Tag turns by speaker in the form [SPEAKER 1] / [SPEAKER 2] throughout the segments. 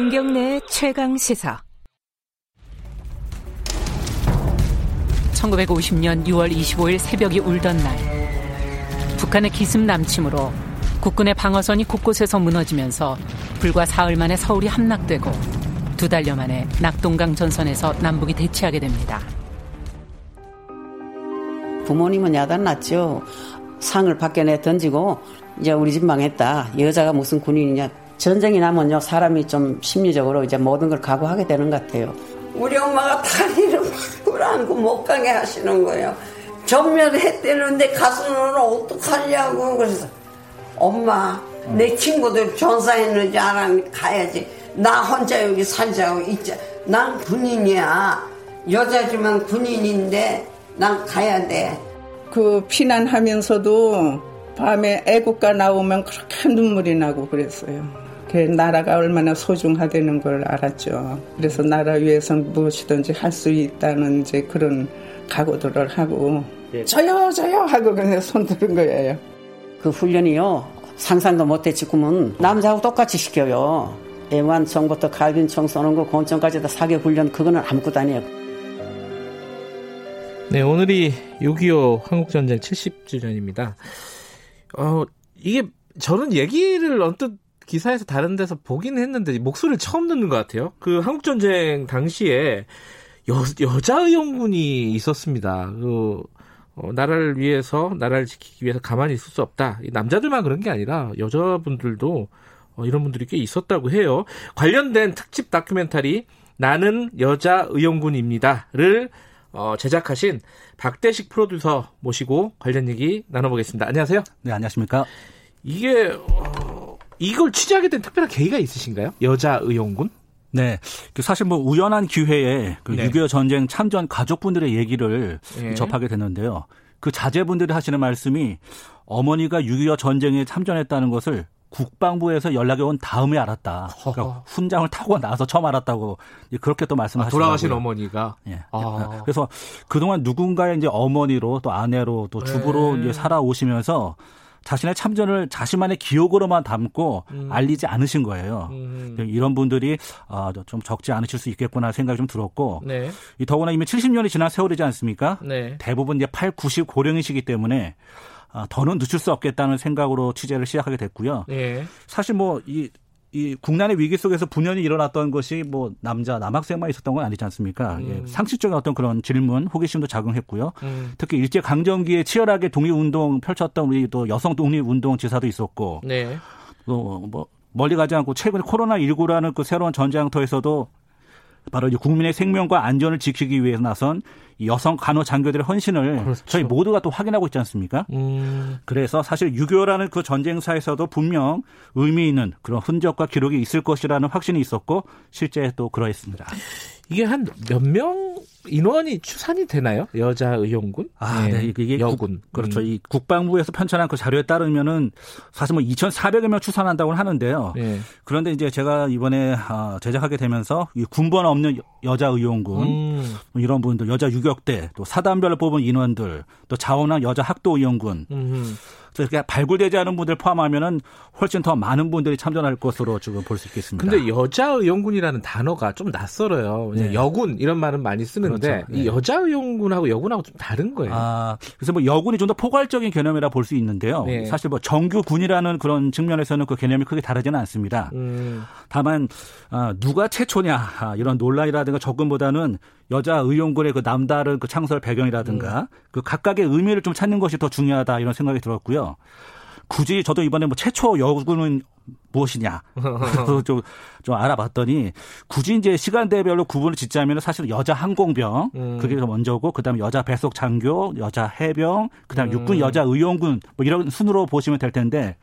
[SPEAKER 1] 김경래 최강 시사. 1950년 6월 25일 새벽이 울던 날, 북한의 기습 남침으로 국군의 방어선이 곳곳에서 무너지면서 불과 사흘 만에 서울이 함락되고 두 달여 만에 낙동강 전선에서 남북이 대치하게 됩니다.
[SPEAKER 2] 부모님은 야단 났죠. 상을 밖에 내 던지고 이제 우리 집 망했다. 여자가 무슨 군인이냐. 전쟁이 나면요 사람이 좀 심리적으로 이제 모든 걸 각오하게 되는 것 같아요. 우리 엄마가 다리를 끌어안고 못 가게 하시는 거예요. 전멸했대는데 가서는 어떡하냐고 그래서 엄마 내 친구들 전사했는지 알아 가야지 나 혼자 여기 살자고 있자 난 군인이야 여자지만 군인인데 난 가야 돼.
[SPEAKER 3] 그 피난하면서도 밤에 애국가 나오면 그렇게 눈물이 나고 그랬어요. 그 나라가 얼마나 소중하다는 걸 알았죠. 그래서 나라 위해서는 무엇이든지 할 수 있다는 이제 그런 각오들을 하고 예. 저요 저요 하고 그냥 손 드는 거예요.
[SPEAKER 2] 그 훈련이요 상상도 못했지 꿈은 남자하고 똑같이 시켜요. 애완청부터 갈빈청 쏘는 거 권총까지 다 사격 훈련 그거는 아무것도 아니에요.
[SPEAKER 4] 네 오늘이 6.25 한국전쟁 70주년입니다. 어 이게 저는 얘기를 언뜻 기사에서 다른 데서 보긴 했는데 목소리를 처음 듣는 것 같아요. 그 한국 전쟁 당시에 여, 여자 의용군이 있었습니다. 그 어, 나라를 위해서 나라를 지키기 위해서 가만히 있을 수 없다. 남자들만 그런 게 아니라 여자분들도 어, 이런 분들이 꽤 있었다고 해요. 관련된 특집 다큐멘터리 나는 여자 의용군입니다를 어, 제작하신 박대식 프로듀서 모시고 관련 얘기 나눠보겠습니다. 안녕하세요.
[SPEAKER 5] 네, 안녕하십니까.
[SPEAKER 4] 이게 어, 이걸 취재하게 된 특별한 계기가 있으신가요? 여자 의용군?
[SPEAKER 5] 네. 그 사실 뭐 우연한 기회에 그 네. 6.25 전쟁 참전 가족분들의 얘기를 네. 접하게 됐는데요. 그 자제분들이 하시는 말씀이 어머니가 6.25 전쟁에 참전했다는 것을 국방부에서 연락이 온 다음에 알았다. 그러니까 훈장을 타고 나서 처음 알았다고 그렇게 또 말씀하시더라고요.
[SPEAKER 4] 아, 돌아가신 어머니가.
[SPEAKER 5] 예. 아. 그래서 그동안 누군가의 이제 어머니로 또 아내로 또 주부로 네. 이제 살아오시면서 자신의 참전을 자신만의 기억으로만 담고 음. 알리지 않으신 거예요. 음. 이런 분들이 아, 좀 적지 않으실 수 있겠구나 생각이 좀 들었고 네. 이 더구나 이미 70년이 지난 세월이지 않습니까? 네. 대부분 이제 8, 90 고령이시기 때문에 아, 더는 늦출 수 없겠다는 생각으로 취재를 시작하게 됐고요. 네. 사실 뭐이 이 국난의 위기 속에서 분연이 일어났던 것이 뭐 남자 남학생만 있었던 건 아니지 않습니까? 음. 예, 상식적인 어떤 그런 질문, 호기심도 작용했고요. 음. 특히 일제 강점기에 치열하게 독립 운동 펼쳤던 우리 또 여성 독립 운동 지사도 있었고, 네. 또뭐 멀리 가지 않고 최근에 코로나 19라는 그 새로운 전쟁터에서도 바로 이제 국민의 생명과 안전을 지키기 위해 나선 여성 간호 장교들의 헌신을 그렇죠. 저희 모두가 또 확인하고 있지 않습니까? 음. 그래서 사실 6.25라는 그 전쟁사에서도 분명 의미 있는 그런 흔적과 기록이 있을 것이라는 확신이 있었고 실제 또 그러했습니다.
[SPEAKER 4] 이게 한 몇 명 인원이 추산이 되나요? 여자 의용군?
[SPEAKER 5] 아, 네. 네. 이게 여군. 국, 그렇죠. 음. 이 국방부에서 편찬한 그 자료에 따르면은 사실 뭐 2,400여 명 추산한다고 하는데요. 네. 그런데 이제 제가 이번에 아, 제작하게 되면서 이 군번 없는 여자 의용군 음. 뭐 이런 분들, 여자 유격대, 또 사단별로 뽑은 인원들, 또 자원한 여자 학도 의용군. 음. 그래서 발굴되지 않은 분들 포함하면은 훨씬 더 많은 분들이 참전할 것으로 지금 볼 수 있겠습니다.
[SPEAKER 4] 근데 여자 의용군이라는 단어가 좀 낯설어요. 네. 여군 이런 말은 많이 쓰는데 그렇죠. 네. 이 여자 의용군하고 여군하고 좀 다른 거예요. 아,
[SPEAKER 5] 그래서 뭐 여군이 좀 더 포괄적인 개념이라 볼 수 있는데요. 네. 사실 뭐 정규 군이라는 그런 측면에서는 그 개념이 크게 다르지는 않습니다. 음. 다만 아, 누가 최초냐 아, 이런 논란이라든가 접근보다는 여자 의용군의 그 남다른 그 창설 배경이라든가 음. 그 각각의 의미를 좀 찾는 것이 더 중요하다 이런 생각이 들었고요. 굳이 저도 이번에 뭐 최초 여군은 무엇이냐 좀, 좀 알아봤더니 굳이 이제 시간대별로 구분을 짓자면 사실 여자 항공병 음. 그게 먼저고 그다음에 여자 배속 장교, 여자 해병, 그다음에 음. 육군 여자 의용군 뭐 이런 순으로 보시면 될 텐데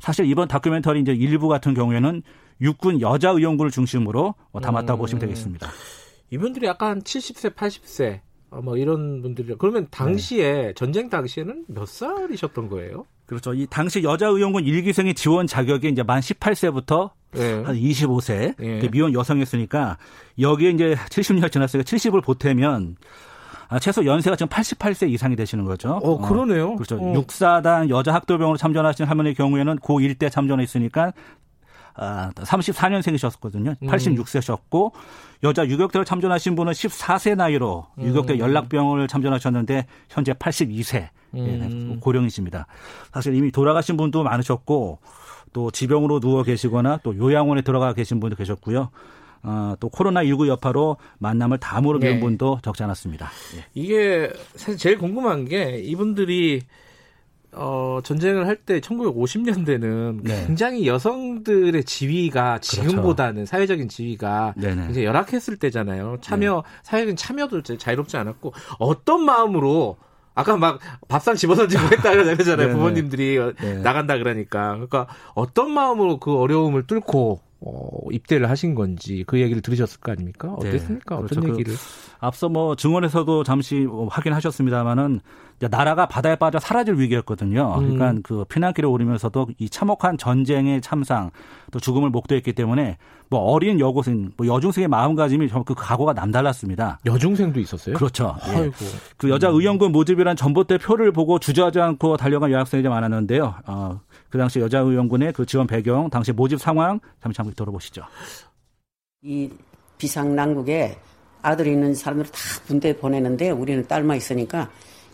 [SPEAKER 5] 사실 이번 다큐멘터리 이제 일부 같은 경우에는 육군 여자 의용군을 중심으로 담았다고 음. 보시면 되겠습니다.
[SPEAKER 4] 이분들이 약간 70세, 80세 어, 뭐 이런 분들이 그러면 당시에 네. 전쟁 당시에는 몇 살이셨던 거예요?
[SPEAKER 5] 그렇죠. 이 당시 여자 의용군 일기생의 지원 자격이 이제 만 18세부터 네. 한 25세 네. 미혼 여성이었으니까 여기에 이제 70년 지났으니까 70을 보태면 아, 최소 연세가 지금 88세 이상이 되시는 거죠.
[SPEAKER 4] 어, 그러네요.
[SPEAKER 5] 어, 그렇죠.
[SPEAKER 4] 어.
[SPEAKER 5] 육사단 여자 학도병으로 참전하신 할머니의 경우에는 고1 때 참전했으니까 아, 34년생이셨거든요. 86세셨고 여자 유격대를 참전하신 분은 14세 나이로 유격대 연락병을 참전하셨는데 현재 82세 예, 고령이십니다. 사실 이미 돌아가신 분도 많으셨고 또 지병으로 누워 계시거나 또 요양원에 들어가 계신 분도 계셨고요. 어, 또 코로나19 여파로 만남을 다음으로 네. 분도 적지 않았습니다.
[SPEAKER 4] 예. 이게 사실 제일 궁금한 게 이분들이 어, 전쟁을 할 때 1950년대는 네. 굉장히 여성들의 지위가. 지금보다는 그렇죠. 사회적인 지위가 네네. 굉장히 열악했을 때잖아요. 참여, 네. 사회적인 참여도 자유롭지 않았고 어떤 마음으로 아까 막 밥상 집어던지고 했다 그러잖아요. 부모님들이 네. 나간다 그러니까. 그러니까 어떤 마음으로 그 어려움을 뚫고 어, 입대를 하신 건지 그 얘기를 들으셨을 거 아닙니까? 네. 어땠습니까? 네. 어떤 그렇죠. 그 얘기를? 그
[SPEAKER 5] 앞서 뭐 증언에서도 잠시 뭐 확인하셨습니다마는 나라가 바다에 빠져 사라질 위기였거든요. 음. 그러니까 그 피난길에 오르면서도 이 참혹한 전쟁의 참상 또 죽음을 목도했기 때문에 뭐 어린 여고생, 뭐 여중생의 마음가짐이 그 각오가 남달랐습니다.
[SPEAKER 4] 여중생도 있었어요?
[SPEAKER 5] 그렇죠. 예. 아이고. 그 여자 의원군 모집이란 전봇대 표를 보고 주저하지 않고 달려간 여학생이 많았는데요. 어, 그 당시 여자 의원군의 그 지원 배경, 당시 모집 상황 잠시 한번 들어보시죠.
[SPEAKER 2] 이 비상난국에 아들이 있는 사람들 다 군대 보내는데 우리는 딸만 있으니까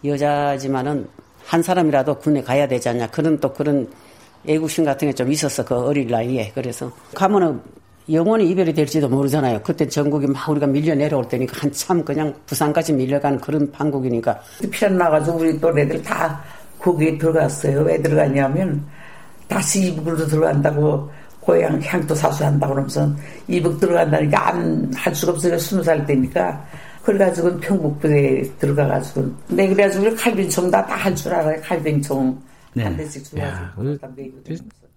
[SPEAKER 2] 여자지만은 한 사람이라도 군에 가야 되지 않냐. 그런 또 그런 애국심 같은 게 좀 있었어. 그 어릴 나이에. 그래서 가면은 영원히 이별이 될지도 모르잖아요. 그때 전국이 막 우리가 밀려 내려올 때니까 한참 그냥 부산까지 밀려가는 그런 판국이니까.
[SPEAKER 6] 피난 나가지고 우리 또래들 다 거기에 들어갔어요. 왜 들어갔냐면 다시 이북으로 들어간다고 고향 향도 사수한다고 그러면서 이북 들어간다니까 안 할 수가 없어요. 스무 살 때니까. 그래가지고 평북부에 들어가가지고 내 네, 그래가지고 칼빈총 다다할 줄 알아요. 칼빈총 네. 한 대씩 주가지고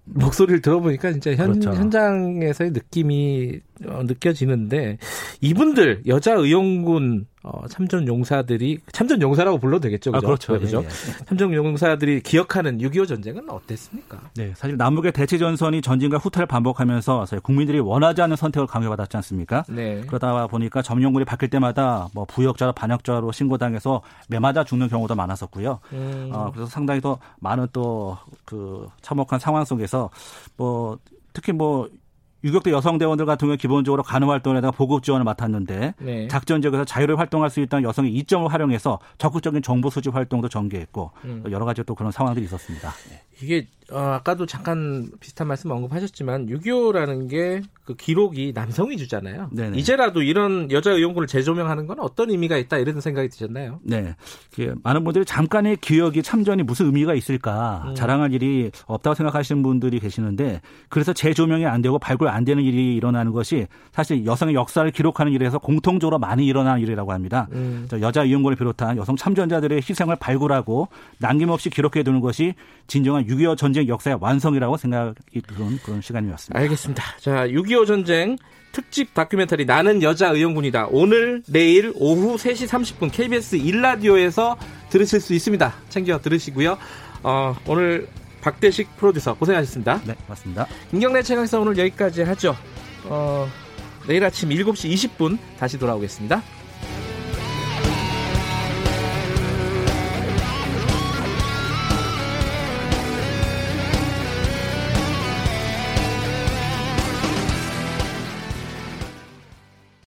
[SPEAKER 4] 목소리를 들어보니까 진짜 현, 그렇죠. 현장에서의 느낌이 어, 느껴지는데 이분들 여자 의용군 어, 참전 용사들이 참전 용사라고 불러도 되겠죠, 그죠?
[SPEAKER 5] 아, 그렇죠.
[SPEAKER 4] 그죠?
[SPEAKER 5] 예, 예.
[SPEAKER 4] 참전 용사들이 기억하는 6.25 전쟁은 어땠습니까?
[SPEAKER 5] 네, 사실 남북의 대치 전선이 전진과 후퇴를 반복하면서 국민들이 원하지 않는 선택을 강요받았지 않습니까? 네. 그러다 보니까 점령군이 바뀔 때마다 뭐 부역자로 반역자로 신고당해서 매맞아 죽는 경우도 많았었고요. 음. 어, 그래서 상당히 더 많은 또 그 참혹한 상황 속에서 뭐 특히 뭐 유격대 여성대원들 같은 경우 기본적으로 간호 활동에다가 보급 지원을 맡았는데 네. 작전 지역에서 자유를 활동할 수 있다는 여성의 이점을 활용해서 적극적인 정보 수집 활동도 전개했고 음. 여러 가지 또 그런 상황들이 있었습니다. 네.
[SPEAKER 4] 이게 어, 아까도 잠깐 비슷한 말씀 언급하셨지만 6.25라는 게 그 기록이 남성 위주잖아요. 네네. 이제라도 이런 여자 의원군을 재조명하는 건 어떤 의미가 있다 이런 생각이 드셨나요?
[SPEAKER 5] 네. 많은 분들이 잠깐의 기억이 참전이 무슨 의미가 있을까 음. 자랑할 일이 없다고 생각하시는 분들이 계시는데 그래서 재조명이 안 되고 발굴 안 되는 일이 일어나는 것이 사실 여성의 역사를 기록하는 일에서 공통적으로 많이 일어나는 일이라고 합니다. 음. 여자 의원군을 비롯한 여성 참전자들의 희생을 발굴하고 남김없이 기록해 두는 것이 진정한 6.25 전쟁 역사의 완성이라고 생각이 드는 그런 시간이었습니다.
[SPEAKER 4] 알겠습니다. 자, 6.25 전쟁 특집 다큐멘터리 나는 여자 의원군이다. 오늘 내일 오후 3시 30분 KBS 1라디오에서 들으실 수 있습니다. 챙겨 들으시고요. 어, 오늘 박대식 프로듀서 고생하셨습니다.
[SPEAKER 5] 네, 맞습니다.
[SPEAKER 4] 김경래 채널에서 오늘 여기까지 하죠. 어, 내일 아침 7시 20분 다시 돌아오겠습니다.